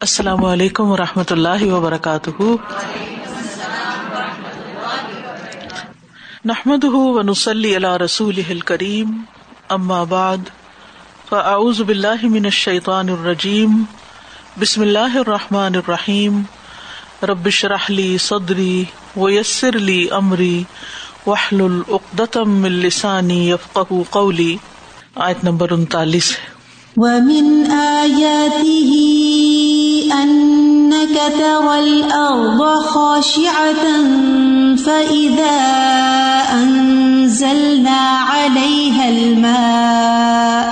السلام علیکم و رحمۃ اللہ وبرکاتہ۔ نحمد و نسلی اللہ رسول کریم ام آباد فاعوذ باللہ من الشیطان الرجیم، بسم اللہ الرحمٰن الرحیم۔ ربش رحلی صدری ویسر علی عمری وحل العقدم السانی یفق قولی۔ آیت نمبر انتالیس ومن آياته أنك ترى الأرض خاشعة فإذا أنزلنا عليها الماء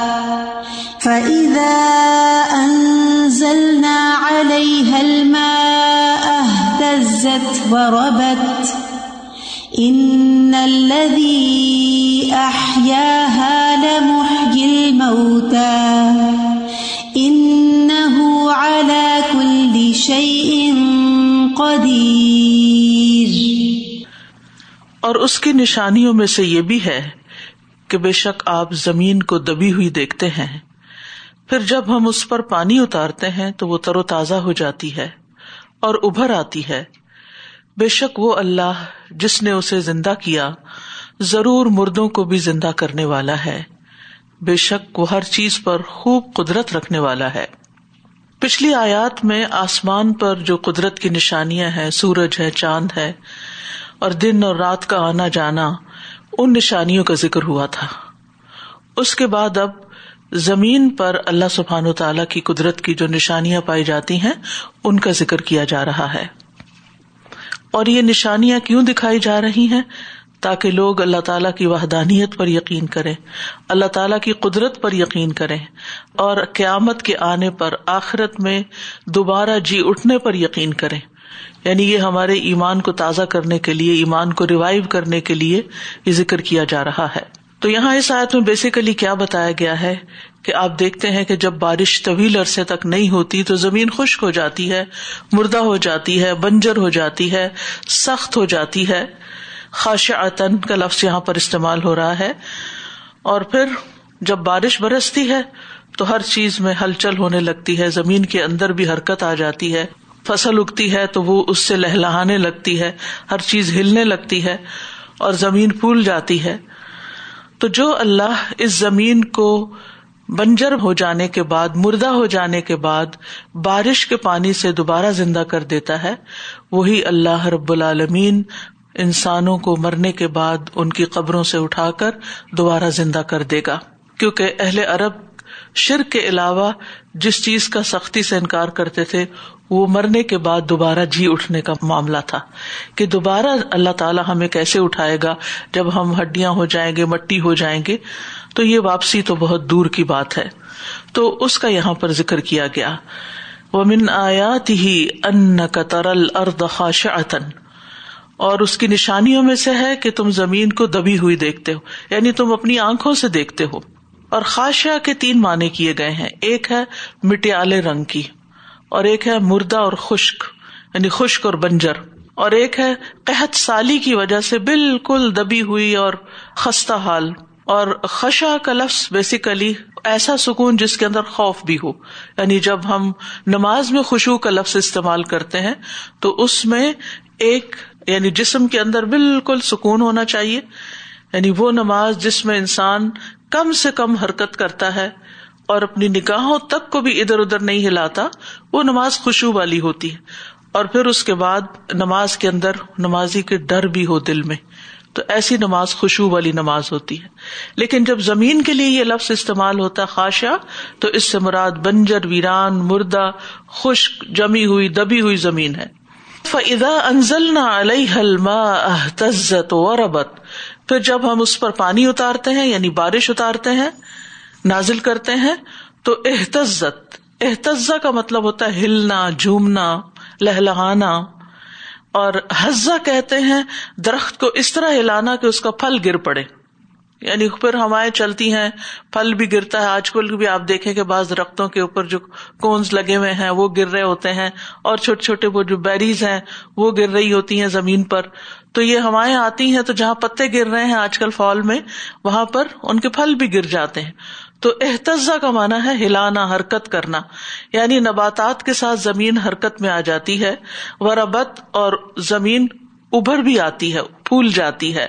فإذا أنزلنا عليها الماء اهتزت وربت إن الذي أحياها لمحيي الموتى اور اس کی نشانیوں میں سے یہ بھی ہے کہ بے شک آپ زمین کو دبی ہوئی دیکھتے ہیں۔ پھر جب ہم اس پر پانی اتارتے ہیں تو وہ تر و تازہ ہو جاتی ہے اور ابھر آتی ہے۔ بے شک وہ اللہ جس نے اسے زندہ کیا ضرور مردوں کو بھی زندہ کرنے والا ہے۔ بے شک وہ ہر چیز پر خوب قدرت رکھنے والا ہے۔ پچھلی آیات میں آسمان پر جو قدرت کی نشانیاں ہیں، سورج ہے، چاند ہے، اور دن اور رات کا آنا جانا، ان نشانیوں کا ذکر ہوا تھا۔ اس کے بعد اب زمین پر اللہ سبحان و تعالی کی قدرت کی جو نشانیاں پائی جاتی ہیں، ان کا ذکر کیا جا رہا ہے۔ اور یہ نشانیاں کیوں دکھائی جا رہی ہیں؟ تاکہ لوگ اللہ تعالیٰ کی وحدانیت پر یقین کرے اللہ تعالیٰ کی قدرت پر یقین کرے اور قیامت کے آنے پر آخرت میں دوبارہ جی اٹھنے پر یقین کرے یعنی یہ ہمارے ایمان کو تازہ کرنے کے لیے، ایمان کو ریوائو کرنے کے لیے یہ ذکر کیا جا رہا ہے۔ تو یہاں اس آیت میں بیسیکلی کیا بتایا گیا ہے کہ آپ دیکھتے ہیں کہ جب بارش طویل عرصے تک نہیں ہوتی تو زمین خشک ہو جاتی ہے، مردہ ہو جاتی ہے، بنجر ہو جاتی ہے، سخت ہو جاتی ہے۔ خاش عطن کا لفظ یہاں پر استعمال ہو رہا ہے۔ اور پھر جب بارش برستی ہے تو ہر چیز میں ہلچل ہونے لگتی ہے، زمین کے اندر بھی حرکت آ جاتی ہے۔ فصل اگتی ہے تو وہ اس سے لہلانے لگتی ہے، ہر چیز ہلنے لگتی ہے اور زمین پھول جاتی ہے۔ تو جو اللہ اس زمین کو بنجر ہو جانے کے بعد، مردہ ہو جانے کے بعد بارش کے پانی سے دوبارہ زندہ کر دیتا ہے، وہی اللہ رب العالمین انسانوں کو مرنے کے بعد ان کی قبروں سے اٹھا کر دوبارہ زندہ کر دے گا۔ کیونکہ اہل عرب شرک کے علاوہ جس چیز کا سختی سے انکار کرتے تھے، وہ مرنے کے بعد دوبارہ جی اٹھنے کا معاملہ تھا۔ کہ دوبارہ اللہ تعالیٰ ہمیں کیسے اٹھائے گا؟ جب ہم ہڈیاں ہو جائیں گے، مٹی ہو جائیں گے، تو یہ واپسی تو بہت دور کی بات ہے۔ تو اس کا یہاں پر ذکر کیا گیا۔ وہ من آیات ہی ان کا ترل اردخاش اور اس کی نشانیوں میں سے ہے کہ تم زمین کو دبی ہوئی دیکھتے ہو یعنی تم اپنی آنکھوں سے دیکھتے ہو۔ اور خاشیا کے تین معنی کیے گئے ہیں، ایک ہے مٹیالے رنگ کی، اور ایک ہے مردہ اور خشک یعنی خشک اور بنجر۔ اور ایک ہے قحط سالی کی وجہ سے بالکل دبی ہوئی اور خستہ حال۔ اور خشا کا لفظ بیسیکلی ایسا سکون جس کے اندر خوف بھی ہو۔ یعنی جب ہم نماز میں خوشبو کا لفظ استعمال کرتے ہیں، تو اس میں ایک یعنی جسم کے اندر بالکل سکون ہونا چاہیے۔ یعنی وہ نماز جس میں انسان کم سے کم حرکت کرتا ہے اور اپنی نگاہوں تک کو بھی ادھر ادھر نہیں ہلاتا، وہ نماز خوشبو والی ہوتی ہے۔ اور پھر اس کے بعد نماز کے اندر نمازی کے ڈر بھی ہو دل میں۔ تو ایسی نماز خوشبو والی نماز ہوتی ہے۔ لیکن جب زمین کے لیے یہ لفظ استعمال ہوتا خاشا، تو اس سے مراد بنجر، ویران، مردہ، خشک، جمی ہوئی، دبی ہوئی زمین ہے۔ فضا انزل نہ علیہ تزت و ربت پھر جب ہم اس پر پانی اتارتے ہیں یعنی بارش اتارتے ہیں، نازل کرتے ہیں، تو احتزت احتزا کا مطلب ہوتا ہے ہلنا، جھومنا، لہلہانا، اور حزا کہتے ہیں درخت کو اس طرح ہلانا کہ اس کا پھل گر پڑے۔ یعنی پھر ہوائیں چلتی ہیں، پھل بھی گرتا ہے۔ آج کل بھی آپ دیکھیں کہ بعض درختوں کے اوپر جو کونز لگے ہوئے ہیں، وہ گر رہے ہوتے ہیں۔ اور چھوٹے چھوٹے وہ جو بیریز ہیں، وہ گر رہی ہوتی ہیں زمین پر۔ تو یہ ہوائیں آتی ہیں تو جہاں پتے گر رہے ہیں آج کل فال میں، وہاں پر ان کے پھل بھی گر جاتے ہیں۔ تو احتجا کا مانا ہے ہلانا، حرکت کرنا۔ یعنی نباتات کے ساتھ زمین حرکت میں آ جاتی ہے۔ وربت اور زمین ابھر بھی آتی ہے، پھول جاتی ہے۔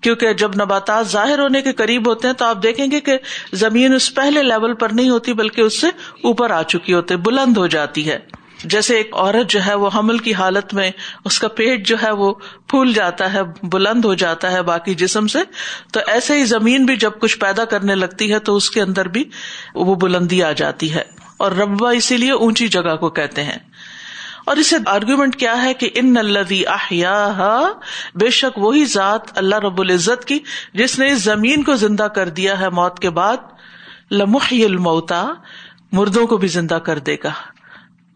کیونکہ جب نباتات ظاہر ہونے کے قریب ہوتے ہیں تو آپ دیکھیں گے کہ زمین اس پہلے لیول پر نہیں ہوتی بلکہ اس سے اوپر آ چکی ہوتی بلند ہو جاتی ہے۔ جیسے ایک عورت جو ہے وہ حمل کی حالت میں اس کا پیٹ جو ہے وہ پھول جاتا ہے، بلند ہو جاتا ہے باقی جسم سے، تو ایسے ہی زمین بھی جب کچھ پیدا کرنے لگتی ہے تو اس کے اندر بھی وہ بلندی آ جاتی ہے۔ اور ربا اسی لیے اونچی جگہ کو کہتے ہیں۔ اور اسے آرگیومنٹ کیا ہے کہ ان الدی احیا بے شک وہی ذات اللہ رب العزت کی جس نے اس زمین کو زندہ کر دیا ہے موت کے بعد لمحی الموتا مردوں کو بھی زندہ کر دے گا۔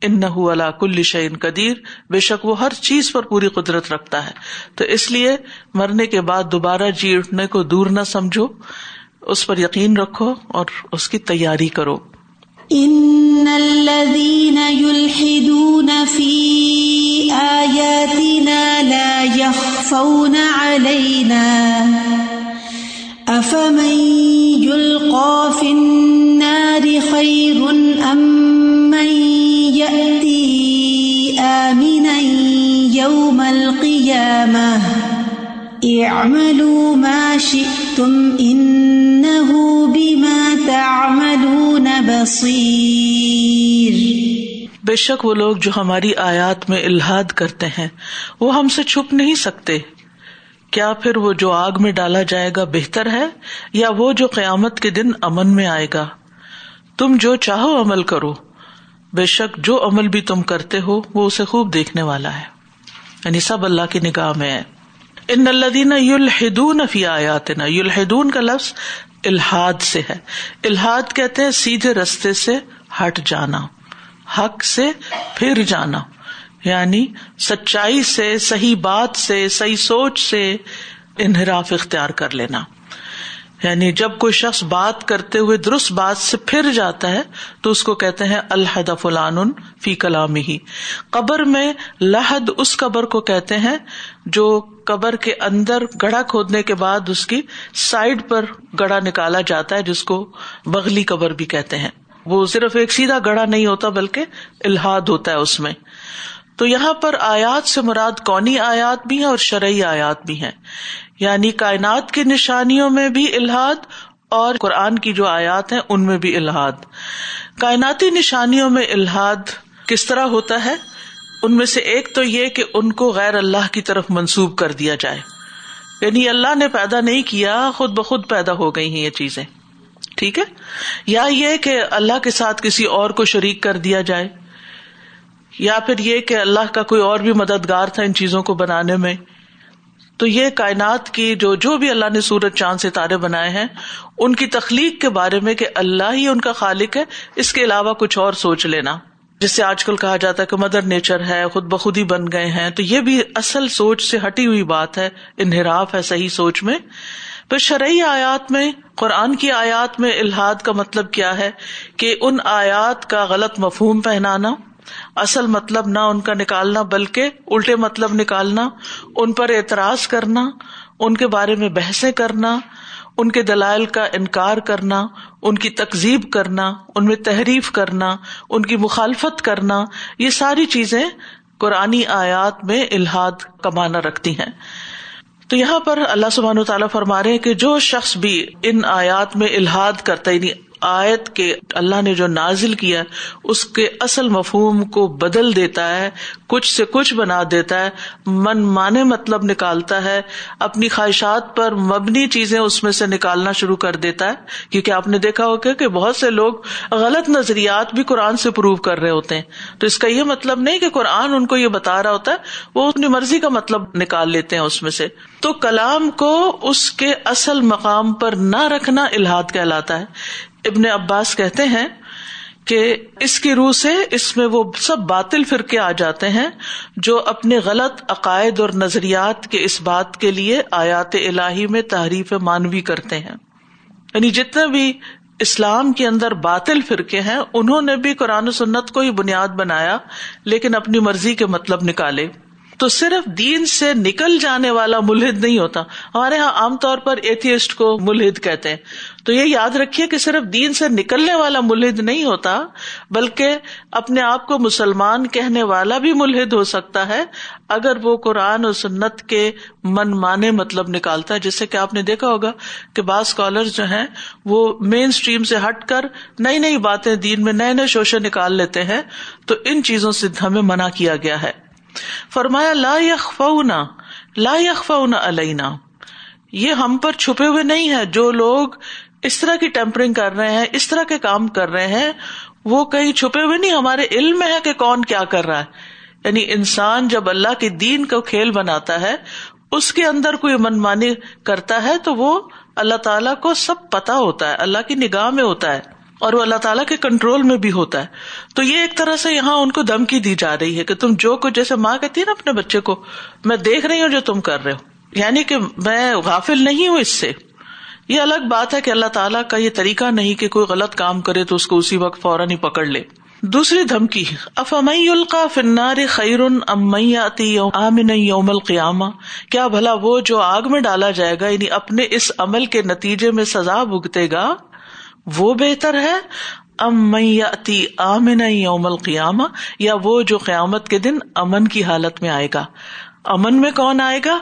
ان نہ کل شعین قدیر، بے شک وہ ہر چیز پر پوری قدرت رکھتا ہے۔ تو اس لیے مرنے کے بعد دوبارہ جی اٹھنے کو دور نہ سمجھو، اس پر یقین رکھو اور اس کی تیاری کرو۔ ان الذين يخفون علينا. افمن يلقى في النار خير ام من ياتي امنا يوم القيامه اعملوا ما شئتم انه بے شک وہ لوگ جو ہماری آیات میں الحاد کرتے ہیں، وہ ہم سے چھپ نہیں سکتے۔ کیا پھر وہ جو آگ میں ڈالا جائے گا بہتر ہے، یا وہ جو قیامت کے دن امن میں آئے گا؟ تم جو چاہو عمل کرو۔ بے شک جو عمل بھی تم کرتے ہو، وہ اسے خوب دیکھنے والا ہے۔ یعنی سب اللہ کی نگاہ میں ہے۔ ان الدین یلحدون فی آیاتنا، یلحدون کا لفظ الحاد سے ہے۔ الحاد کہتے ہیں سیدھے رستے سے ہٹ جانا۔ حق سے پھر جانا۔ یعنی سچائی سے، صحیح بات سے، صحیح سوچ سے انحراف اختیار کر لینا۔ یعنی جب کوئی شخص بات کرتے ہوئے درست بات سے پھر جاتا ہے، تو اس کو کہتے ہیں الحد فلان فی کلام ہی۔ قبر میں لحد اس قبر کو کہتے ہیں جو قبر کے اندر گڑھا کھودنے کے بعد اس کی سائڈ پر گڑھا نکالا جاتا ہے، جس کو بغلی قبر بھی کہتے ہیں۔ وہ صرف ایک سیدھا گڑھا نہیں ہوتا بلکہ الحاد ہوتا ہے اس میں۔ تو یہاں پر آیات سے مراد کونی آیات بھی ہیں اور شرعی آیات بھی ہیں۔ یعنی کائنات کی نشانیوں میں بھی الحاد اور قرآن کی جو آیات ہیں ان میں بھی الحاد کائناتی نشانیوں میں الحاد کس طرح ہوتا ہے؟ ان میں سے ایک تو یہ کہ ان کو غیر اللہ کی طرف منسوب کر دیا جائے۔ یعنی اللہ نے پیدا نہیں کیا، خود بخود پیدا ہو گئی ہیں یہ چیزیں۔ ٹھیک ہے؟ یا یہ کہ اللہ کے ساتھ کسی اور کو شریک کر دیا جائے، یا پھر یہ کہ اللہ کا کوئی اور بھی مددگار تھا ان چیزوں کو بنانے میں۔ تو یہ کائنات کی جو جو بھی اللہ نے سورج، چاند سے تارے بنائے ہیں، ان کی تخلیق کے بارے میں کہ اللہ ہی ان کا خالق ہے، اس کے علاوہ کچھ اور سوچ لینا۔ جس سے آج کل کہا جاتا ہے کہ مدر نیچر ہے، خود بخود ہی بن گئے ہیں۔ تو یہ بھی اصل سوچ سے ہٹی ہوئی بات ہے، انحراف ہے صحیح سوچ میں۔ پھر شرعی آیات میں، قرآن کی آیات میں الحاد کا مطلب کیا ہے؟ کہ ان آیات کا غلط مفہوم پہنانا، اصل مطلب نہ ان کا نکالنا، بلکہ الٹے مطلب نکالنا، ان پر اعتراض کرنا، ان کے بارے میں بحثیں کرنا، ان کے دلائل کا انکار کرنا، ان کی تکزیب کرنا، ان میں تحریف کرنا، ان کی مخالفت کرنا، یہ ساری چیزیں قرآنی آیات میں الحاد کا معنی رکھتی ہیں۔ تو یہاں پر اللہ سبحان و تعالیٰ فرما رہے کہ جو شخص بھی ان آیات میں الحاد کرتا یعنی آیت کے اللہ نے جو نازل کیا اس کے اصل مفہوم کو بدل دیتا ہے، کچھ سے کچھ بنا دیتا ہے، من مانے مطلب نکالتا ہے، اپنی خواہشات پر مبنی چیزیں اس میں سے نکالنا شروع کر دیتا ہے۔ کیونکہ آپ نے دیکھا ہوگا کہ بہت سے لوگ غلط نظریات بھی قرآن سے پروو کر رہے ہوتے ہیں۔ تو اس کا یہ مطلب نہیں کہ قرآن ان کو یہ بتا رہا ہوتا ہے، وہ اپنی مرضی کا مطلب نکال لیتے ہیں اس میں سے۔ تو کلام کو اس کے اصل مقام پر نہ رکھنا الحاد کہلاتا ہے۔ ابن عباس کہتے ہیں کہ اس کی روح سے اس میں وہ سب باطل فرقے آ جاتے ہیں جو اپنے غلط عقائد اور نظریات کے اس بات کے لیے آیات الہی میں تحریف مانوی کرتے ہیں۔ یعنی جتنے بھی اسلام کے اندر باطل فرقے ہیں، انہوں نے بھی قرآن و سنت کو ہی بنیاد بنایا، لیکن اپنی مرضی کے مطلب نکالے۔ تو صرف دین سے نکل جانے والا ملحد نہیں ہوتا۔ ہمارے یہاں عام طور پر ایتھیسٹ کو ملحد کہتے ہیں۔ تو یہ یاد رکھیے کہ صرف دین سے نکلنے والا ملحد نہیں ہوتا، بلکہ اپنے آپ کو مسلمان کہنے والا بھی ملحد ہو سکتا ہے، اگر وہ قرآن اور سنت کے من مانے مطلب نکالتا ہے، جس سے کہ آپ نے دیکھا ہوگا کہ بعض اسکالر جو ہیں، وہ مین اسٹریم سے ہٹ کر نئی نئی باتیں دین میں، نئے نئے شوشے نکال لیتے ہیں، تو ان چیزوں سے ہمیں منع کیا گیا ہے۔ فرمایا، لا یخفونا لا یخفونا علینا۔ یہ ہم پر چھپے ہوئے نہیں ہے جو لوگ اس طرح کی ٹیمپرنگ کر رہے ہیں، اس طرح کے کام کر رہے ہیں، وہ کہیں چھپے ہوئے نہیں، ہمارے علم میں ہے کہ کون کیا کر رہا ہے۔ یعنی انسان جب اللہ کے دین کو کھیل بناتا ہے، اس کے اندر کوئی منمانی کرتا ہے تو وہ اللہ تعالیٰ کو سب پتا ہوتا ہے، اللہ کی نگاہ میں ہوتا ہے اور وہ اللہ تعالیٰ کے کنٹرول میں بھی ہوتا ہے۔ تو یہ ایک طرح سے یہاں ان کو دھمکی دی جا رہی ہے کہ تم جو کچھ، جیسے ماں کہتی ہے نا اپنے بچے کو، میں دیکھ رہی ہوں جو تم کر رہے ہو۔ یعنی کہ میں غافل نہیں ہوں اس سے۔ یہ الگ بات ہے کہ اللہ تعالیٰ کا یہ طریقہ نہیں کہ کوئی غلط کام کرے تو اس کو اسی وقت فوراً ہی پکڑ لے۔ دوسری دھمکی افمئی القا فنار خیر آمن یوم القیامہ؟ کیا بھلا وہ جو آگ میں ڈالا جائے گا یعنی اپنے اس عمل کے نتیجے میں سزا بھگتے گا، وہ بہتر ہے؟ ام اتی آمن یوم القیامہ؟ یا وہ جو قیامت کے دن امن کی حالت میں آئے گا۔ امن میں کون آئے گا؟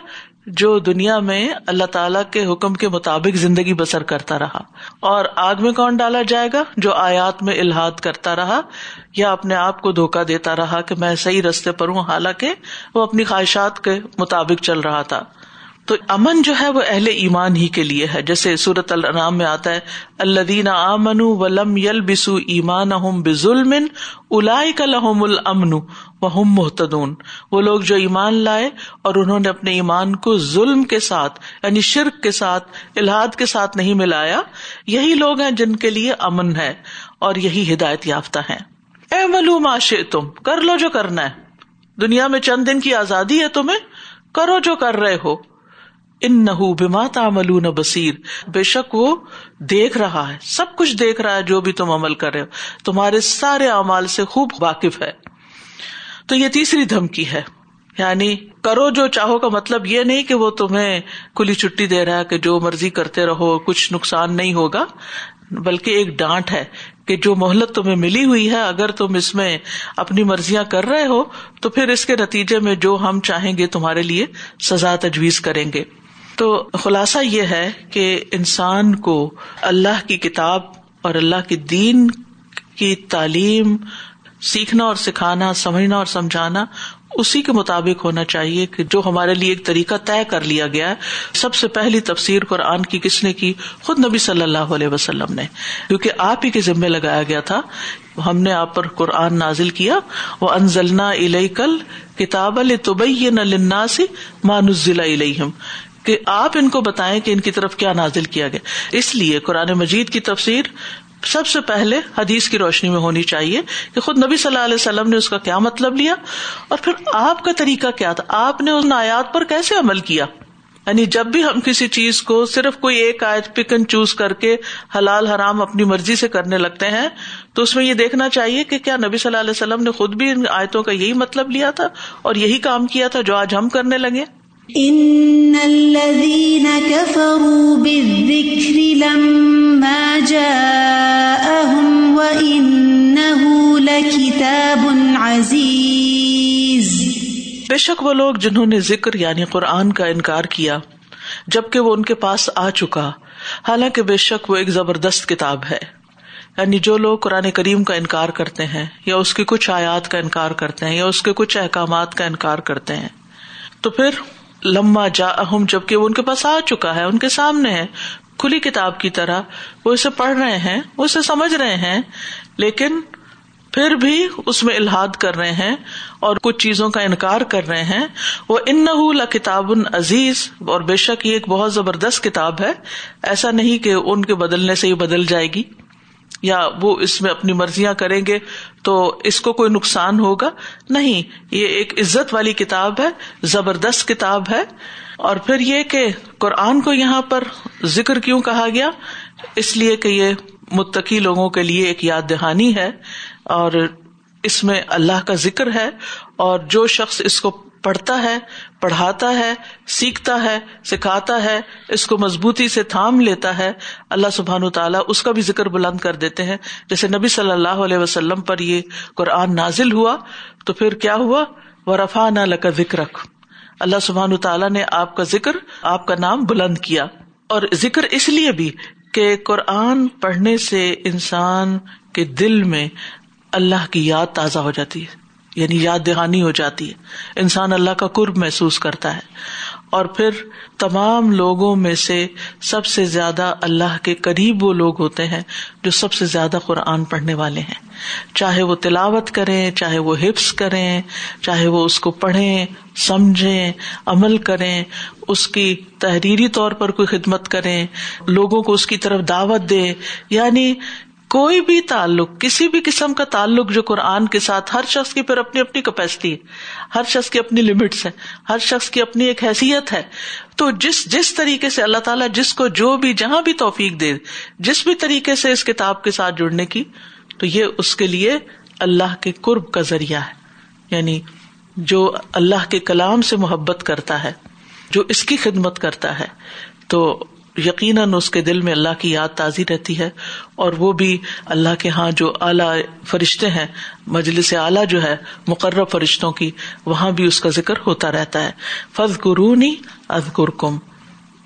جو دنیا میں اللہ تعالی کے حکم کے مطابق زندگی بسر کرتا رہا۔ اور آگ میں کون ڈالا جائے گا؟ جو آیات میں الحاد کرتا رہا یا اپنے آپ کو دھوکا دیتا رہا کہ میں صحیح رستے پر ہوں، حالانکہ وہ اپنی خواہشات کے مطابق چل رہا تھا۔ تو امن جو ہے وہ اہل ایمان ہی کے لیے ہے۔ جیسے سورت النام میں آتا ہے اللہ دینا آمن ولم یل بسو ایمان بظلم الا لحم المن و محتدون وہ لوگ جو ایمان لائے اور انہوں نے اپنے ایمان کو ظلم کے ساتھ یعنی شرک کے ساتھ الحاد کے ساتھ نہیں ملایا، یہی لوگ ہیں جن کے لیے امن ہے اور یہی ہدایت یافتہ ہے اے ملو معاشے تم کر لو جو کرنا ہے۔ دنیا میں چند دن کی آزادی ہے تمہیں، کرو جو کر رہے ہو۔ ان نہ بما تعملون بصیر۔ بے شک وہ دیکھ رہا ہے، سب کچھ دیکھ رہا ہے جو بھی تم عمل کر رہے ہو۔ تمہارے سارے اعمال سے خوب واقف ہے۔ تو یہ تیسری دھمکی ہے۔ یعنی کرو جو چاہو کا مطلب یہ نہیں کہ وہ تمہیں کھلی چھٹی دے رہا ہے کہ جو مرضی کرتے رہو، کچھ نقصان نہیں ہوگا، بلکہ ایک ڈانٹ ہے کہ جو مہلت تمہیں ملی ہوئی ہے، اگر تم اس میں اپنی مرضیاں کر رہے ہو، تو پھر اس کے نتیجے میں جو ہم چاہیں گے تمہارے لیے سزا تجویز کریں گے۔ تو خلاصہ یہ ہے کہ انسان کو اللہ کی کتاب اور اللہ کے دین کی تعلیم سیکھنا اور سکھانا، سمجھنا اور سمجھانا، اسی کے مطابق ہونا چاہیے کہ جو ہمارے لیے ایک طریقہ طے کر لیا گیا ہے۔ سب سے پہلی تفسیر قرآن کی کس نے کی؟ خود نبی صلی اللہ علیہ وسلم نے۔ کیونکہ آپ ہی کے ذمے لگایا گیا تھا۔ ہم نے آپ پر قرآن نازل کیا۔ وہ انزلنا کل کتاب الطبئی نہ مانزلہ کہ آپ ان کو بتائیں کہ ان کی طرف کیا نازل کیا گیا۔ اس لیے قرآن مجید کی تفسیر سب سے پہلے حدیث کی روشنی میں ہونی چاہیے کہ خود نبی صلی اللہ علیہ وسلم نے اس کا کیا مطلب لیا اور پھر آپ کا طریقہ کیا تھا؟ آپ نے ان آیات پر کیسے عمل کیا؟ یعنی جب بھی ہم کسی چیز کو صرف کوئی ایک آیت پک اینڈ چوز کر کے حلال حرام اپنی مرضی سے کرنے لگتے ہیں، تو اس میں یہ دیکھنا چاہیے کہ کیا نبی صلی اللہ علیہ وسلم نے خود بھی ان آیتوں کا یہی مطلب لیا تھا اور یہی کام کیا تھا جو آج ہم کرنے لگے؟ ان الذين كفروا بالذكر لما جاءهم وانه لكتاب عزيز بے شک وہ لوگ جنہوں نے ذکر یعنی قرآن کا انکار کیا، جبکہ وہ ان کے پاس آ چکا۔ حالانکہ بے شک وہ ایک زبردست کتاب ہے۔ یعنی جو لوگ قرآن کریم کا انکار کرتے ہیں، یا اس کی کچھ آیات کا انکار کرتے ہیں، یا اس کے کچھ احکامات کا انکار کرتے ہیں۔ تو پھر لما جا اہم جبکہ وہ ان کے پاس آ چکا ہے، ان کے سامنے ہے۔ کھلی کتاب کی طرح وہ اسے پڑھ رہے ہیں، وہ اسے سمجھ رہے ہیں، لیکن پھر بھی اس میں الحاد کر رہے ہیں اور کچھ چیزوں کا انکار کر رہے ہیں۔ وہ ان نہ کتاب عزیز اور بے شک یہ ایک بہت زبردست کتاب ہے۔ ایسا نہیں کہ ان کے بدلنے سے ہی بدل جائے گی۔ یا وہ اس میں اپنی مرضیاں کریں گے تو اس کو کوئی نقصان ہوگا؟ نہیں، یہ ایک عزت والی کتاب ہے، زبردست کتاب ہے۔ اور پھر یہ کہ قرآن کو یہاں پر ذکر کیوں کہا گیا؟ اس لیے کہ یہ متقی لوگوں کے لیے ایک یاد دہانی ہے اور اس میں اللہ کا ذکر ہے اور جو شخص اس کو پڑھتا ہے، پڑھاتا ہے، سیکھتا ہے، سکھاتا ہے، اس کو مضبوطی سے تھام لیتا ہے۔ اللہ سبحان تعالیٰ اس کا بھی ذکر بلند کر دیتے ہیں۔ جیسے نبی صلی اللہ علیہ وسلم پر یہ قرآن نازل ہوا، تو پھر کیا ہوا؟ وہ رفا نہ کا ذکر اللہ سبحان تعالیٰ نے آپ کا ذکر، آپ کا نام بلند کیا۔ اور ذکر اس لیے بھی کہ قرآن پڑھنے سے انسان کے دل میں اللہ کی یاد تازہ ہو جاتی ہے۔ یعنی یاد دہانی ہو جاتی ہے۔ انسان اللہ کا قرب محسوس کرتا ہے۔ اور پھر تمام لوگوں میں سے سب سے زیادہ اللہ کے قریب وہ لوگ ہوتے ہیں جو سب سے زیادہ قرآن پڑھنے والے ہیں۔ چاہے وہ تلاوت کریں، چاہے وہ حفظ کریں، چاہے وہ اس کو پڑھیں، سمجھیں، عمل کریں، اس کی تحریری طور پر کوئی خدمت کریں، لوگوں کو اس کی طرف دعوت دے یعنی کوئی بھی تعلق، کسی بھی قسم کا تعلق جو قرآن کے ساتھ ہر شخص کی پھر اپنی اپنی کیپیسٹی ہے، ہر شخص کی اپنی لمٹس ہے ہر شخص کی اپنی ایک حیثیت ہے۔ تو جس جس طریقے سے اللہ تعالیٰ جس کو جو بھی، جہاں بھی توفیق دے، جس بھی طریقے سے اس کتاب کے ساتھ جڑنے کی، تو یہ اس کے لیے اللہ کے قرب کا ذریعہ ہے۔ یعنی جو اللہ کے کلام سے محبت کرتا ہے، جو اس کی خدمت کرتا ہے، تو یقیناً اس کے دل میں اللہ کی یاد تازی رہتی ہے اور وہ بھی اللہ کے یہاں جو اعلی فرشتے ہیں، مجلس اعلیٰ جو ہے مقرر فرشتوں کی، وہاں بھی اس کا ذکر ہوتا رہتا ہے۔ فض قرونی از کم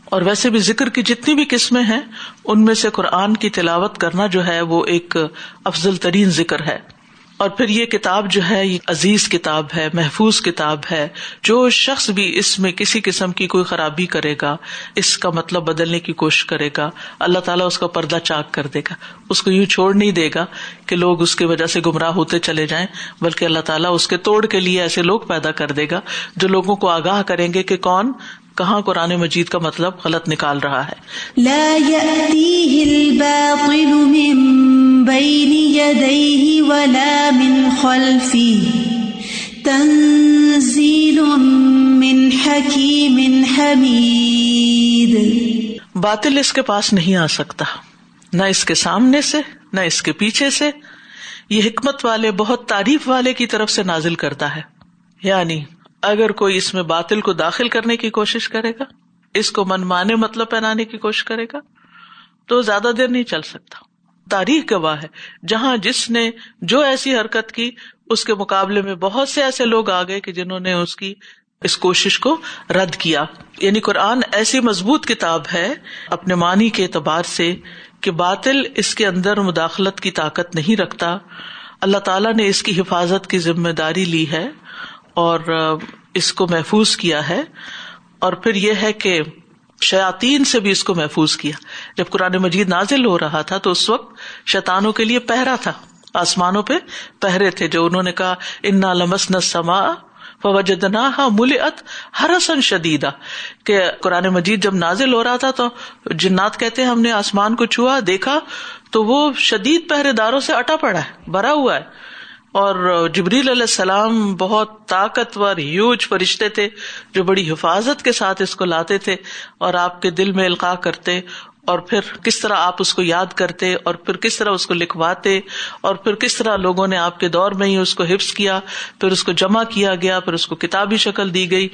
اور ویسے بھی ذکر کی جتنی بھی قسمیں ہیں، ان میں سے قرآن کی تلاوت کرنا جو ہے، وہ ایک افضل ترین ذکر ہے۔ اور پھر یہ کتاب جو ہے، یہ عزیز کتاب ہے، محفوظ کتاب ہے، جو شخص بھی اس میں کسی قسم کی کوئی خرابی کرے گا، اس کا مطلب بدلنے کی کوشش کرے گا، اللہ تعالیٰ اس کا پردہ چاک کر دے گا۔ اس کو یوں چھوڑ نہیں دے گا کہ لوگ اس کی وجہ سے گمراہ ہوتے چلے جائیں، بلکہ اللہ تعالیٰ اس کے توڑ کے لیے ایسے لوگ پیدا کر دے گا جو لوگوں کو آگاہ کریں گے کہ کون؟ کہاں قرآن مجید کا مطلب غلط نکال رہا ہے؟ يديه ولا من تنزيل من حميد. باطل اس کے پاس نہیں آ سکتا نہ اس کے سامنے سے نہ اس کے پیچھے سے۔ یہ حکمت والے بہت تعریف والے کی طرف سے نازل کرتا ہے۔ یعنی اگر کوئی اس میں باطل کو داخل کرنے کی کوشش کرے گا، اس کو من مانے مطلب پہنانے کی کوشش کرے گا، تو زیادہ دیر نہیں چل سکتا۔ تاریخ گواہ ہے، جہاں جس نے جو ایسی حرکت کی، اس کے مقابلے میں بہت سے ایسے لوگ آ گئے کہ جنہوں نے اس کی، اس کوشش کو رد کیا۔ یعنی قرآن ایسی مضبوط کتاب ہے اپنے معنی کے اعتبار سے کہ باطل اس کے اندر مداخلت کی طاقت نہیں رکھتا۔ اللہ تعالیٰ نے اس کی حفاظت کی ذمہ داری لی ہے۔ اور اس کو محفوظ کیا ہے اور پھر یہ ہے کہ شیاتین سے بھی اس کو محفوظ کیا۔ جب قرآن مجید نازل ہو رہا تھا تو اس وقت شیتانوں کے لیے پہرا تھا۔ آسمانوں پہ پہرے تھے جو انہوں نے کہا، انا لمس نہ سما فوجدنا ملت ہرسن شدیدا کہ قرآن مجید جب نازل ہو رہا تھا تو جنات کہتے ہم نے آسمان کو چھوا، دیکھا تو وہ شدید پہرے داروں سے اٹا پڑا ہے، بھرا ہوا ہے۔ اور جبریل علیہ السلام بہت طاقتور ہیوج فرشتے تھے جو بڑی حفاظت کے ساتھ اس کو لاتے تھے اور آپ کے دل میں القاع کرتے اور پھر کس طرح آپ اس کو یاد کرتے اور پھر کس طرح اس کو لکھواتے اور پھر کس طرح لوگوں نے آپ کے دور میں ہی اس کو حفظ کیا، پھر اس کو جمع کیا گیا، پھر اس کو کتابی شکل دی گئی۔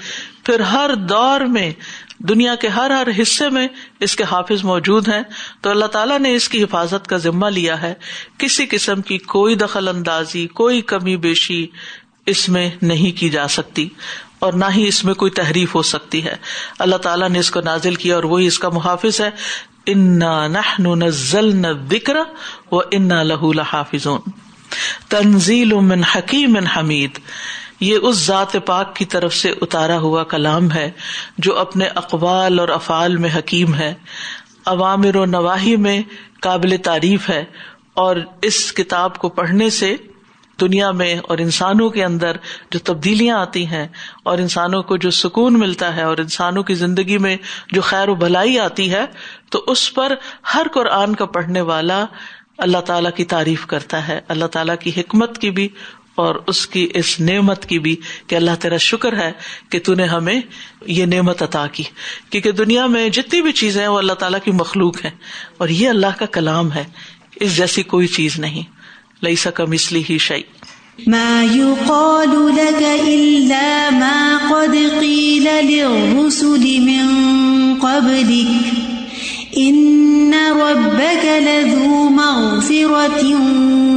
پھر ہر دور میں دنیا کے ہر ہر حصے میں اس کے حافظ موجود ہیں۔ تو اللہ تعالیٰ نے اس کی حفاظت کا ذمہ لیا ہے۔ کسی قسم کی کوئی دخل اندازی، کوئی کمی بیشی اس میں نہیں کی جا سکتی اور نہ ہی اس میں کوئی تحریف ہو سکتی ہے۔ اللہ تعالیٰ نے اس کو نازل کیا اور وہی اس کا محافظ ہے۔ انا بکر و انا لہو لحافظ تنزیل من حکیم حمید یہ اس ذات پاک کی طرف سے اتارا ہوا کلام ہے جو اپنے اقوال اور افعال میں حکیم ہے۔ عوامر و نواحی میں قابل تعریف ہے اور اس کتاب کو پڑھنے سے دنیا میں اور انسانوں کے اندر جو تبدیلیاں آتی ہیں اور انسانوں کو جو سکون ملتا ہے اور انسانوں کی زندگی میں جو خیر و بھلائی آتی ہے، تو اس پر ہر قرآن کا پڑھنے والا اللہ تعالیٰ کی تعریف کرتا ہے۔ اللہ تعالیٰ کی حکمت کی بھی اور اس کی اس نعمت کی بھی کہ اللہ تیرا شکر ہے کہ تون نے ہمیں یہ نعمت عطا کی۔ کیونکہ دنیا میں جتنی بھی چیزیں ہیں وہ اللہ تعالیٰ کی مخلوق ہیں اور یہ اللہ کا کلام ہے۔ اس جیسی کوئی چیز نہیں۔ لئی سکم اس لیے ہی شعی ما يقال لك إلا ما قد قيل للرسل من قبلك إن ربك لذو مغفرة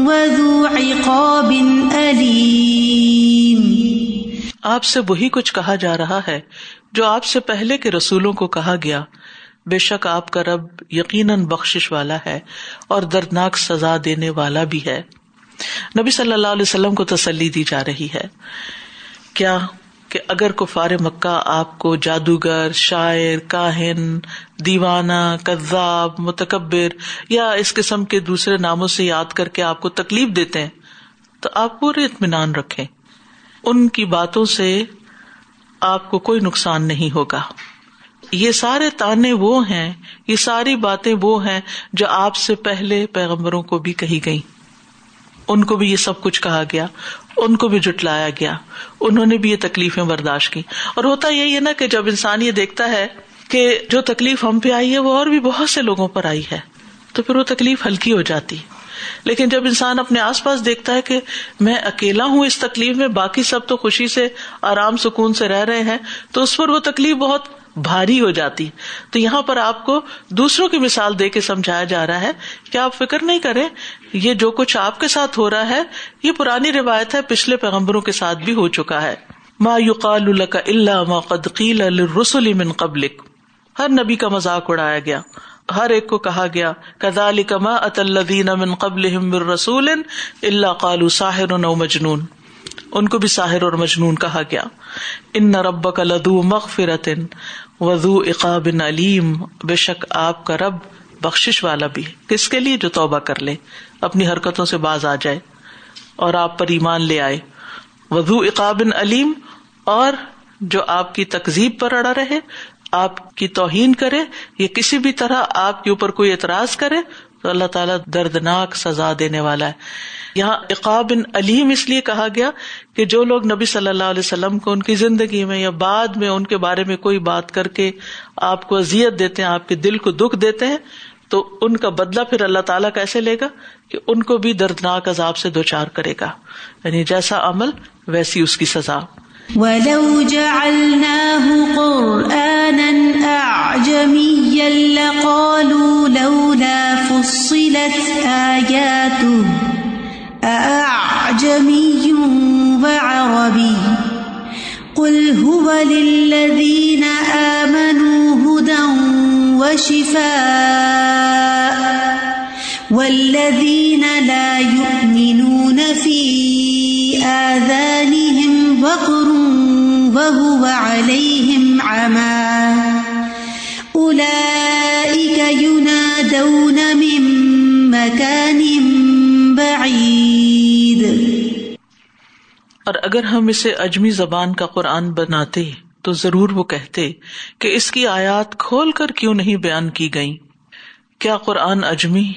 وذو عقاب علیم آپ سے وہی کچھ کہا جا رہا ہے جو آپ سے پہلے کے رسولوں کو کہا گیا۔ بے شک آپ کا رب یقیناً بخشش والا ہے اور دردناک سزا دینے والا بھی ہے۔ نبی صلی اللہ علیہ وسلم کو تسلی دی جا رہی ہے۔ کیا کہ اگر کفار مکہ آپ کو جادوگر، شاعر، کاہن، دیوانہ، کذاب، متکبر یا اس قسم کے دوسرے ناموں سے یاد کر کے آپ کو تکلیف دیتے ہیں، تو آپ پورے اطمینان رکھے ان کی باتوں سے آپ کو کوئی نقصان نہیں ہوگا۔ یہ سارے تانے وہ ہیں، یہ ساری باتیں وہ ہیں جو آپ سے پہلے پیغمبروں کو بھی کہی گئی ان کو بھی یہ سب کچھ کہا گیا۔ ان کو بھی جٹلایا گیا۔ انہوں نے بھی یہ تکلیفیں برداشت کی۔ اور ہوتا یہی ہے نا کہ جب انسان یہ دیکھتا ہے کہ جو تکلیف ہم پہ آئی ہے، وہ اور بھی بہت سے لوگوں پر آئی ہے، تو پھر وہ تکلیف ہلکی ہو جاتی۔ لیکن جب انسان اپنے آس پاس دیکھتا ہے کہ میں اکیلا ہوں اس تکلیف میں، باقی سب تو خوشی سے، آرام، سکون سے رہ رہے ہیں، تو اس پر وہ تکلیف بہت بھاری ہو جاتی۔ تو یہاں پر آپ کو دوسروں کی مثال دے کے سمجھایا جا رہا ہے کہ آپ فکر نہیں کریں، یہ جو کچھ آپ کے ساتھ ہو رہا ہے، یہ پرانی روایت ہے، پچھلے پیغمبروں کے ساتھ بھی ہو چکا ہے۔ ما یقال لك الا ما قد قيل للرسل من قبلك۔ ہر نبی کا مذاق اڑایا گیا۔ ہر ایک کو کہا گیا كذلك ما اتى الذين من قبلهم من رسول الا قالوا ساحر او مجنون۔ ان کو بھی ساحر اور مجنون کہا گیا۔ ان نہ رب کا وضو اقاب علیم بے شک آپ کا رب بخش والا بھی کس کے لیے؟ جو توبہ کر لے، اپنی حرکتوں سے باز آ جائے اور آپ پر ایمان لے آئے۔ وضو اقاب علیم اور جو آپ کی تقزیب پر اڑا رہے، آپ کی توہین کرے یا کسی بھی طرح آپ کے اوپر کوئی اعتراض کرے تو اللہ تعالیٰ دردناک سزا دینے والا ہے۔ یہاں اقاب بن علیم اس لیے کہا گیا کہ جو لوگ نبی صلی اللہ علیہ وسلم کو ان کی زندگی میں یا بعد میں ان کے بارے میں کوئی بات کر کے آپ کو اذیت دیتے ہیں، آپ کے دل کو دکھ دیتے ہیں، تو ان کا بدلا پھر اللہ تعالیٰ کیسے لے گا؟ کہ ان کو بھی دردناک عذاب سے دو چار کرے گا۔ یعنی جیسا عمل، ویسی اس کی سزا۔ وَلَوْ جَعَلْنَاهُ قُرْآنًا أَعْجَمِيًّا لَقَالُوا لَوْلَا فُصِّلَتْ آيَاتُهُ أَأَعْجَمِيٌّ وَعَرَبِيٌّ قُلْ هُوَ لِلَّذِينَ آمَنُوا هُدًى وَشِفَاءٌ وَالَّذِينَ لَا يُؤْمِنُونَ فِي آذَانِهِمْ وَقْرٌ وَهُوَ عَلَيْهِمْ عَمًى أُولَئِكَ يُنَادَوْنَ مِن مَّكَانٍ بَعِيدٍ اور اگر ہم اسے اجمی زبان کا قرآن بناتے تو ضرور وہ کہتے کہ اس کی آیات کھول کر کیوں نہیں بیان کی گئی کیا قرآن اجمی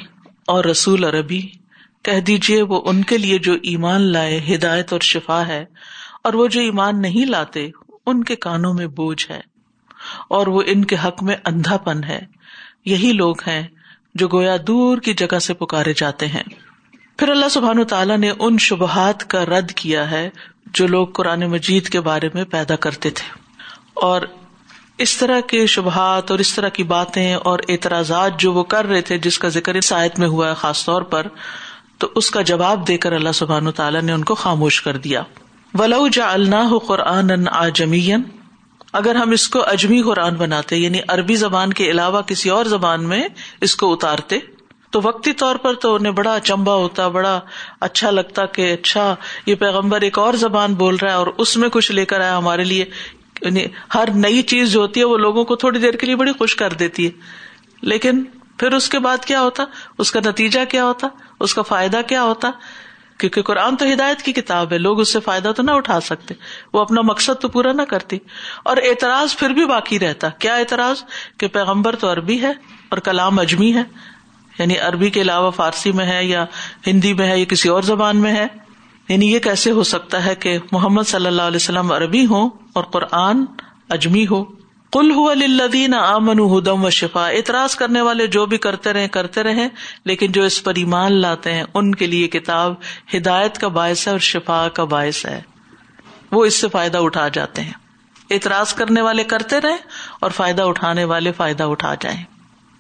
اور رسول عربی، کہہ دیجیے وہ ان کے لیے جو ایمان لائے ہدایت اور شفا ہے، اور وہ جو ایمان نہیں لاتے، ان کے کانوں میں بوجھ ہے۔ اور وہ ان کے حق میں اندھا پن ہے۔ یہی لوگ ہیں جو گویا دور کی جگہ سے پکارے جاتے ہیں۔ پھر اللہ سبحان تعالیٰ نے ان شبہات کا رد کیا ہے جو لوگ قرآن مجید کے بارے میں پیدا کرتے تھے۔ اور اس طرح کے شبہات اور اس طرح کی باتیں اور اعتراضات جو وہ کر رہے تھے، جس کا ذکر اس آیت میں ہوا ہے خاص طور پر، تو اس کا جواب دے کر اللہ سبحان تعالیٰ نے ان کو خاموش کر دیا۔ ولو جا اللہ قرآن آجمین اگر ہم اس کو اجمی قرآن بناتے یعنی عربی زبان کے علاوہ کسی اور زبان میں اس کو اتارتے، تو وقتی طور پر تو انہیں بڑا چمبا ہوتا، بڑا اچھا لگتا کہ اچھا یہ پیغمبر ایک اور زبان بول رہا ہے اور اس میں کچھ لے کر آیا ہمارے لیے یعنی ہر نئی چیز جو ہوتی ہے وہ لوگوں کو تھوڑی دیر کے لیے بڑی خوش کر دیتی ہے۔ لیکن پھر اس کے بعد کیا ہوتا؟ اس کا نتیجہ کیا ہوتا؟ اس کا فائدہ کیا ہوتا؟ کیونکہ قرآن تو ہدایت کی کتاب ہے، لوگ اس سے فائدہ تو نہ اٹھا سکتے۔ وہ اپنا مقصد تو پورا نہ کرتی۔ اور اعتراض پھر بھی باقی رہتا۔ کیا اعتراض؟ کہ پیغمبر تو عربی ہے اور کلام اجمی ہے۔ یعنی عربی کے علاوہ فارسی میں ہے یا ہندی میں ہے یا کسی اور زبان میں ہے۔ یعنی یہ کیسے ہو سکتا ہے کہ محمد صلی اللہ علیہ وسلم عربی ہو اور قرآن اجمی ہو۔ کل ہُدین امن ہدم و شفا اعتراض کرنے والے جو بھی کرتے رہے کرتے رہے لیکن جو اس پر ایمان لاتے ہیں، ان کے لیے کتاب ہدایت کا باعث ہے اور شفا کا باعث ہے۔ وہ اس سے فائدہ اٹھا جاتے ہیں۔ اعتراض کرنے والے کرتے رہے اور فائدہ اٹھانے والے فائدہ اٹھا جائیں۔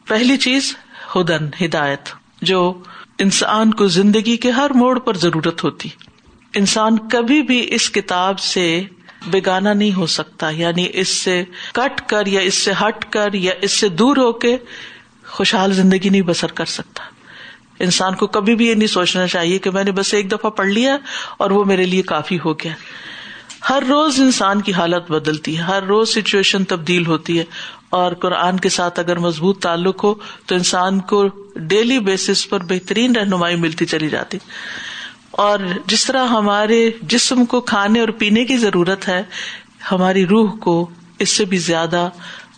پہلی چیز ہدن ہدایت، جو انسان کو زندگی کے ہر موڑ پر ضرورت ہوتی۔ انسان کبھی بھی اس کتاب سے بےگانا نہیں ہو سکتا یعنی اس سے کٹ کر یا اس سے ہٹ کر یا اس سے دور ہو کے خوشحال زندگی نہیں بسر کر سکتا۔ انسان کو کبھی بھی یہ نہیں سوچنا چاہیے کہ میں نے بس ایک دفعہ پڑھ لیا اور وہ میرے لیے کافی ہو گیا۔ ہر روز انسان کی حالت بدلتی ہے، ہر روز سچویشن تبدیل ہوتی ہے۔ اور قرآن کے ساتھ اگر مضبوط تعلق ہو تو انسان کو ڈیلی بیسس پر بہترین رہنمائی ملتی چلی جاتی۔ اور جس طرح ہمارے جسم کو کھانے اور پینے کی ضرورت ہے، ہماری روح کو اس سے بھی زیادہ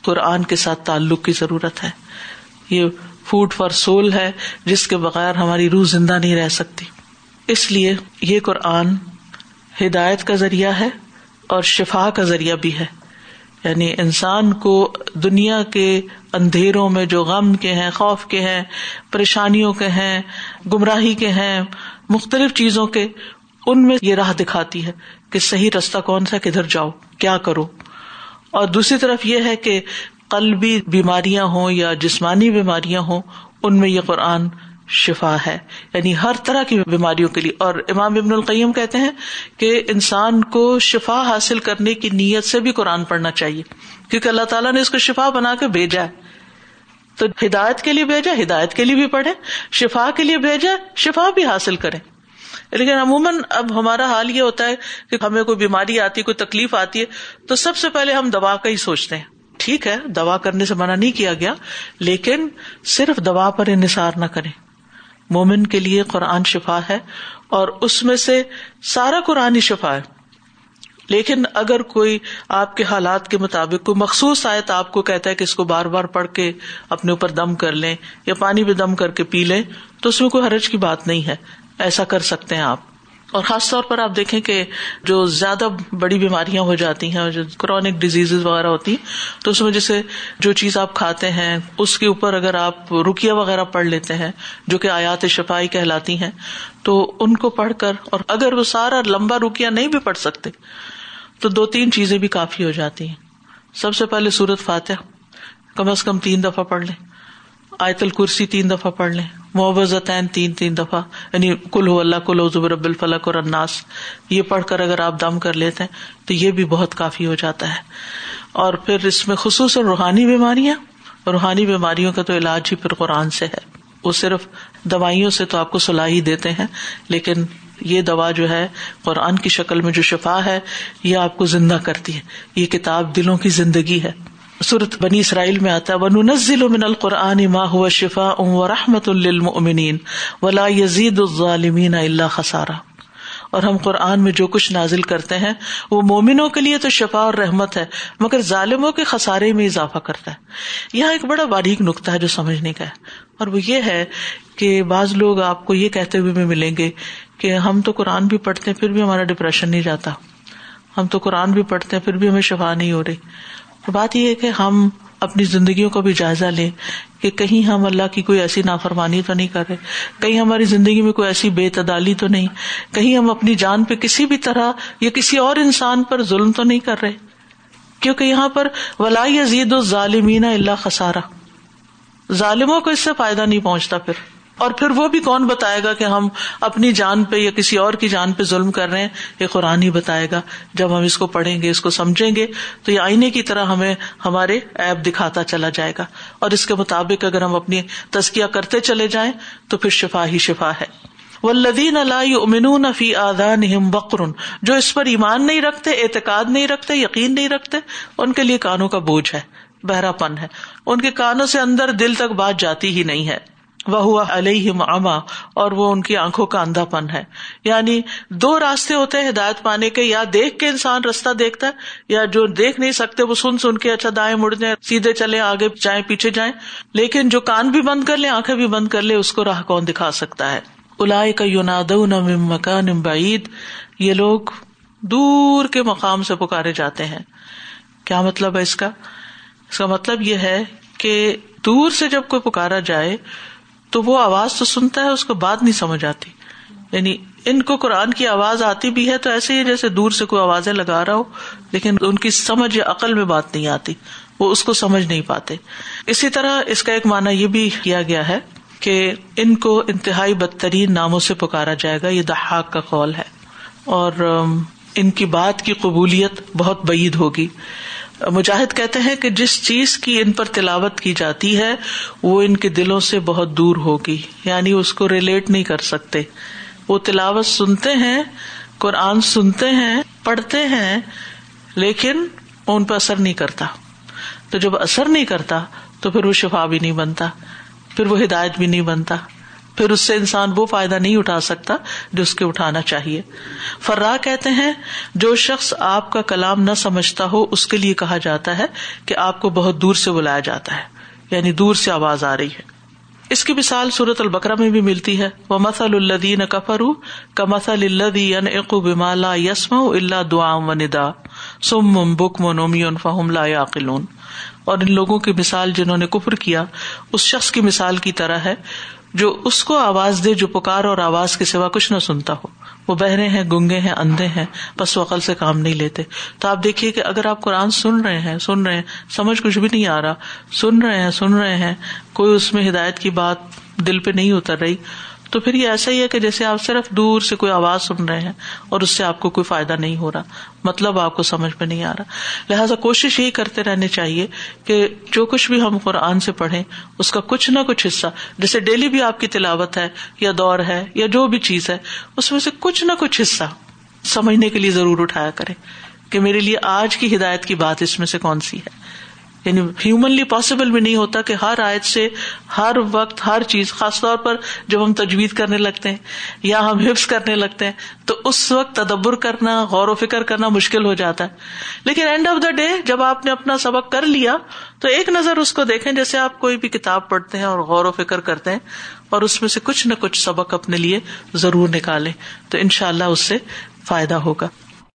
قرآن کے ساتھ تعلق کی ضرورت ہے۔ یہ فوڈ فار سول ہے، جس کے بغیر ہماری روح زندہ نہیں رہ سکتی۔ اس لیے یہ قرآن ہدایت کا ذریعہ ہے اور شفا کا ذریعہ بھی ہے۔ یعنی انسان کو دنیا کے اندھیروں میں جو غم کے ہیں، خوف کے ہیں، پریشانیوں کے ہیں، گمراہی کے ہیں مختلف چیزوں کے ان میں یہ راہ دکھاتی ہے کہ صحیح رستہ کون سا کدھر جاؤ، کیا کرو۔ اور دوسری طرف یہ ہے کہ قلبی بیماریاں ہوں یا جسمانی بیماریاں ہوں، ان میں یہ قرآن شفا ہے۔ یعنی ہر طرح کی بیماریوں کے لیے۔ اور امام ابن القیم کہتے ہیں کہ انسان کو شفا حاصل کرنے کی نیت سے بھی قرآن پڑھنا چاہیے، کیونکہ اللہ تعالیٰ نے اس کو شفا بنا کے بھیجا ہے۔ تو ہدایت کے لیے بھیجا ہدایت کے لیے بھی پڑھے شفا کے لیے بھیجا شفا بھی حاصل کرے لیکن عموماً اب ہمارا حال یہ ہوتا ہے کہ ہمیں کوئی بیماری آتی ہے کوئی تکلیف آتی ہے، تو سب سے پہلے ہم دوا کا ہی سوچتے ہیں۔ ٹھیک ہے، دوا کرنے سے منع نہیں کیا گیا، لیکن صرف دوا پر انحصار نہ کریں۔ مومن کے لیے قرآن شفا ہے اور اس میں سے سارا قرآن ہی شفا ہے۔ لیکن اگر کوئی آپ کے حالات کے مطابق کوئی مخصوص آیت آپ کو کہتا ہے کہ اس کو بار بار پڑھ کے اپنے اوپر دم کر لیں یا پانی بھی دم کر کے پی لیں، تو اس میں کوئی حرج کی بات نہیں ہے۔ ایسا کر سکتے ہیں آپ۔ اور خاص طور پر آپ دیکھیں کہ جو زیادہ بڑی بیماریاں ہو جاتی ہیں جو کرونک ڈیزیز وغیرہ ہوتی ہیں، تو اس میں جیسے جو چیز آپ کھاتے ہیں، اس کے اوپر اگر آپ رکیا وغیرہ پڑھ لیتے ہیں، جو کہ آیات شفائی کہلاتی ہیں، تو ان کو پڑھ کر اور اگر وہ سارا لمبا رکیا نہیں بھی پڑھ سکتے تو دو تین چیزیں بھی کافی ہو جاتی ہیں۔ سب سے پہلے سورت فاتح۔ کم از کم تین دفعہ پڑھ لیں۔ آیت الکرسی تین دفعہ پڑھ لیں۔ محبتین تین تین دفعہ۔ یعنی کل ہو اللہ کل زبر اب الفلق اور اناس یہ پڑھ کر اگر آپ دم کر لیتے ہیں تو یہ بھی بہت کافی ہو جاتا ہے۔ اور پھر اس میں خصوصاً روحانی بیماریاں۔ روحانی بیماریوں کا تو علاج ہی پھر قرآن سے ہے۔ وہ صرف دوائیوں سے تو آپ کو صلاحی دیتے ہیں، لیکن یہ دوا جو ہے قرآن کی شکل میں جو شفا ہے، یہ آپ کو زندہ کرتی ہے۔ یہ کتاب دلوں کی زندگی ہے۔ صورت بنی اسرائیل میں آتا ہے نزل من القرآن ما هو شفا و للمؤمنین ولا یزید الظالمین اللہ خسارا۔ اور ہم قرآن میں جو کچھ نازل کرتے ہیں، وہ مومنوں کے لیے تو شفا اور رحمت ہے، مگر ظالموں کے خسارے میں اضافہ کرتا ہے۔ یہاں ایک بڑا باریک نقطہ ہے جو سمجھنے کا ہے۔ اور وہ یہ ہے کہ بعض لوگ آپ کو یہ کہتے ہوئے بھی ملیں گے کہ ہم تو قرآن بھی پڑھتے ہیں، پھر بھی ہمارا ڈپریشن نہیں جاتا۔ ہم تو قرآن بھی پڑھتے ہیں، پھر بھی ہمیں شفا نہیں ہو رہی۔ بات یہ ہے کہ ہم اپنی زندگیوں کا بھی جائزہ لیں کہ کہیں ہم اللہ کی کوئی ایسی نافرمانی تو نہیں کر رہے، کہیں ہماری زندگی میں کوئی ایسی بے تدالی تو نہیں، کہیں ہم اپنی جان پہ کسی بھی طرح یا کسی اور انسان پر ظلم تو نہیں کر رہے۔ کیونکہ یہاں پر ولائی عزید ظالمین اللہ خسارا ظالموں کو اس سے فائدہ نہیں پہنچتا پھر۔ اور پھر وہ بھی کون بتائے گا کہ ہم اپنی جان پہ یا کسی اور کی جان پہ ظلم کر رہے ہیں یہ قرآن ہی بتائے گا۔ جب ہم اس کو پڑھیں گے، اس کو سمجھیں گے، تو یہ آئینے کی طرح ہمیں ہمارے ایپ دکھاتا چلا جائے گا۔ اور اس کے مطابق اگر ہم اپنی تزکیہ کرتے چلے جائیں، تو پھر شفا ہی شفا ہے۔ ولدین اللہ فی آدان بکر جو اس پر ایمان نہیں رکھتے، اعتقاد نہیں رکھتے، یقین نہیں رکھتے، ان کے لیے کانوں کا بوجھ ہے بہرا پن ہے۔ ان کے کانوں سے اندر دل تک بات جاتی ہی نہیں ہے۔ وہ ہوا علیہ اما اور وہ ان کی آنکھوں کا اندھا پن ہے۔ یعنی دو راستے ہوتے ہیں ہدایت پانے کے، یا دیکھ کے انسان رستہ دیکھتا ہے، یا جو دیکھ نہیں سکتے وہ سن سن کے اچھا دائیں مڑ جائیں، سیدھے چلے آگے جائیں، پیچھے جائیں۔ لیکن جو کان بھی بند کر لے آنکھیں بھی بند کر لے اس کو راہ کون دکھا سکتا ہے؟ الا کا یوناد مکان بعید۔ یہ لوگ دور کے مقام سے پکارے جاتے ہیں۔ کیا مطلب ہے اس کا؟ اس کا مطلب یہ ہے کہ دور سے جب کوئی پکارا جائے تو وہ آواز تو سنتا ہے، اس کو بات نہیں سمجھ آتی۔ یعنی ان کو قرآن کی آواز آتی بھی ہے تو ایسے ہی جیسے دور سے کوئی آوازیں لگا رہا ہو، لیکن ان کی سمجھ یا عقل میں بات نہیں آتی۔ وہ اس کو سمجھ نہیں پاتے۔ اسی طرح اس کا ایک مانا یہ بھی کیا گیا ہے کہ ان کو انتہائی بدترین ناموں سے پکارا جائے گا، یہ دہاق کا قول ہے۔ اور ان کی بات کی قبولیت بہت بعید ہوگی۔ مجاہد کہتے ہیں کہ جس چیز کی ان پر تلاوت کی جاتی ہے، وہ ان کے دلوں سے بہت دور ہوگی یعنی اس کو ریلیٹ نہیں کر سکتے۔ وہ تلاوت سنتے ہیں، قرآن سنتے ہیں، پڑھتے ہیں، لیکن ان پہ اثر نہیں کرتا۔ تو جب اثر نہیں کرتا، تو پھر وہ شفا بھی نہیں بنتا، پھر وہ ہدایت بھی نہیں بنتا۔ پھر اس سے انسان وہ فائدہ نہیں اٹھا سکتا جو اس کے اٹھانا چاہیے۔ فرا کہتے ہیں، جو شخص آپ کا کلام نہ سمجھتا ہو، اس کے لیے کہا جاتا ہے کہ آپ کو بہت دور سے بلایا جاتا ہے یعنی دور سے آواز آ رہی ہے۔ اس کی مثال صورت البکرا میں بھی ملتی ہے۔ وہ مسل الدین کفر کا مسل اللہ بمالا یسم اللہ دعا و ندا سم بک منومی فہم لا عقلون اور ان لوگوں کی مثال جنہوں نے کفر کیا، اس شخص کی مثال کی طرح ہے۔ جو اس کو آواز دے جو پکار اور آواز کے سوا کچھ نہ سنتا ہو۔ وہ بہرے ہیں، گنگے ہیں، اندھے ہیں، بس وہ عقل سے کام نہیں لیتے۔ تو آپ دیکھیے کہ اگر آپ قرآن سن رہے ہیں، سن رہے ہیں، سمجھ کچھ بھی نہیں آ رہا۔ سن رہے ہیں، سن رہے ہیں، کوئی اس میں ہدایت کی بات دل پہ نہیں اتر رہی۔ تو پھر یہ ایسا ہی ہے کہ جیسے آپ صرف دور سے کوئی آواز سن رہے ہیں اور اس سے آپ کو کوئی فائدہ نہیں ہو رہا مطلب آپ کو سمجھ میں نہیں آ رہا۔ لہٰذا کوشش یہی کرتے رہنے چاہیے کہ جو کچھ بھی ہم قرآن سے پڑھیں، اس کا کچھ نہ کچھ حصہ، جیسے ڈیلی بھی آپ کی تلاوت ہے یا دور ہے یا جو بھی چیز ہے، اس میں سے کچھ نہ کچھ حصہ سمجھنے کے لیے ضرور اٹھایا کرے کہ میرے لیے آج کی ہدایت کی بات اس میں سے کون سی ہے۔ یعنی ہیومنلی پاسبل بھی نہیں ہوتا کہ ہر آیت سے ہر وقت ہر چیز، خاص طور پر جب ہم تجویز کرنے لگتے ہیں یا ہم حفظ کرنے لگتے ہیں، تو اس وقت تدبر کرنا، غور و فکر کرنا مشکل ہو جاتا ہے۔ لیکن اینڈ آف دا ڈے جب آپ نے اپنا سبق کر لیا، تو ایک نظر اس کو دیکھیں جیسے آپ کوئی بھی کتاب پڑھتے ہیں اور غور و فکر کرتے ہیں اور اس میں سے کچھ نہ کچھ سبق اپنے لیے ضرور نکالیں، تو ان شاء اللہ اس سے فائدہ ہوگا۔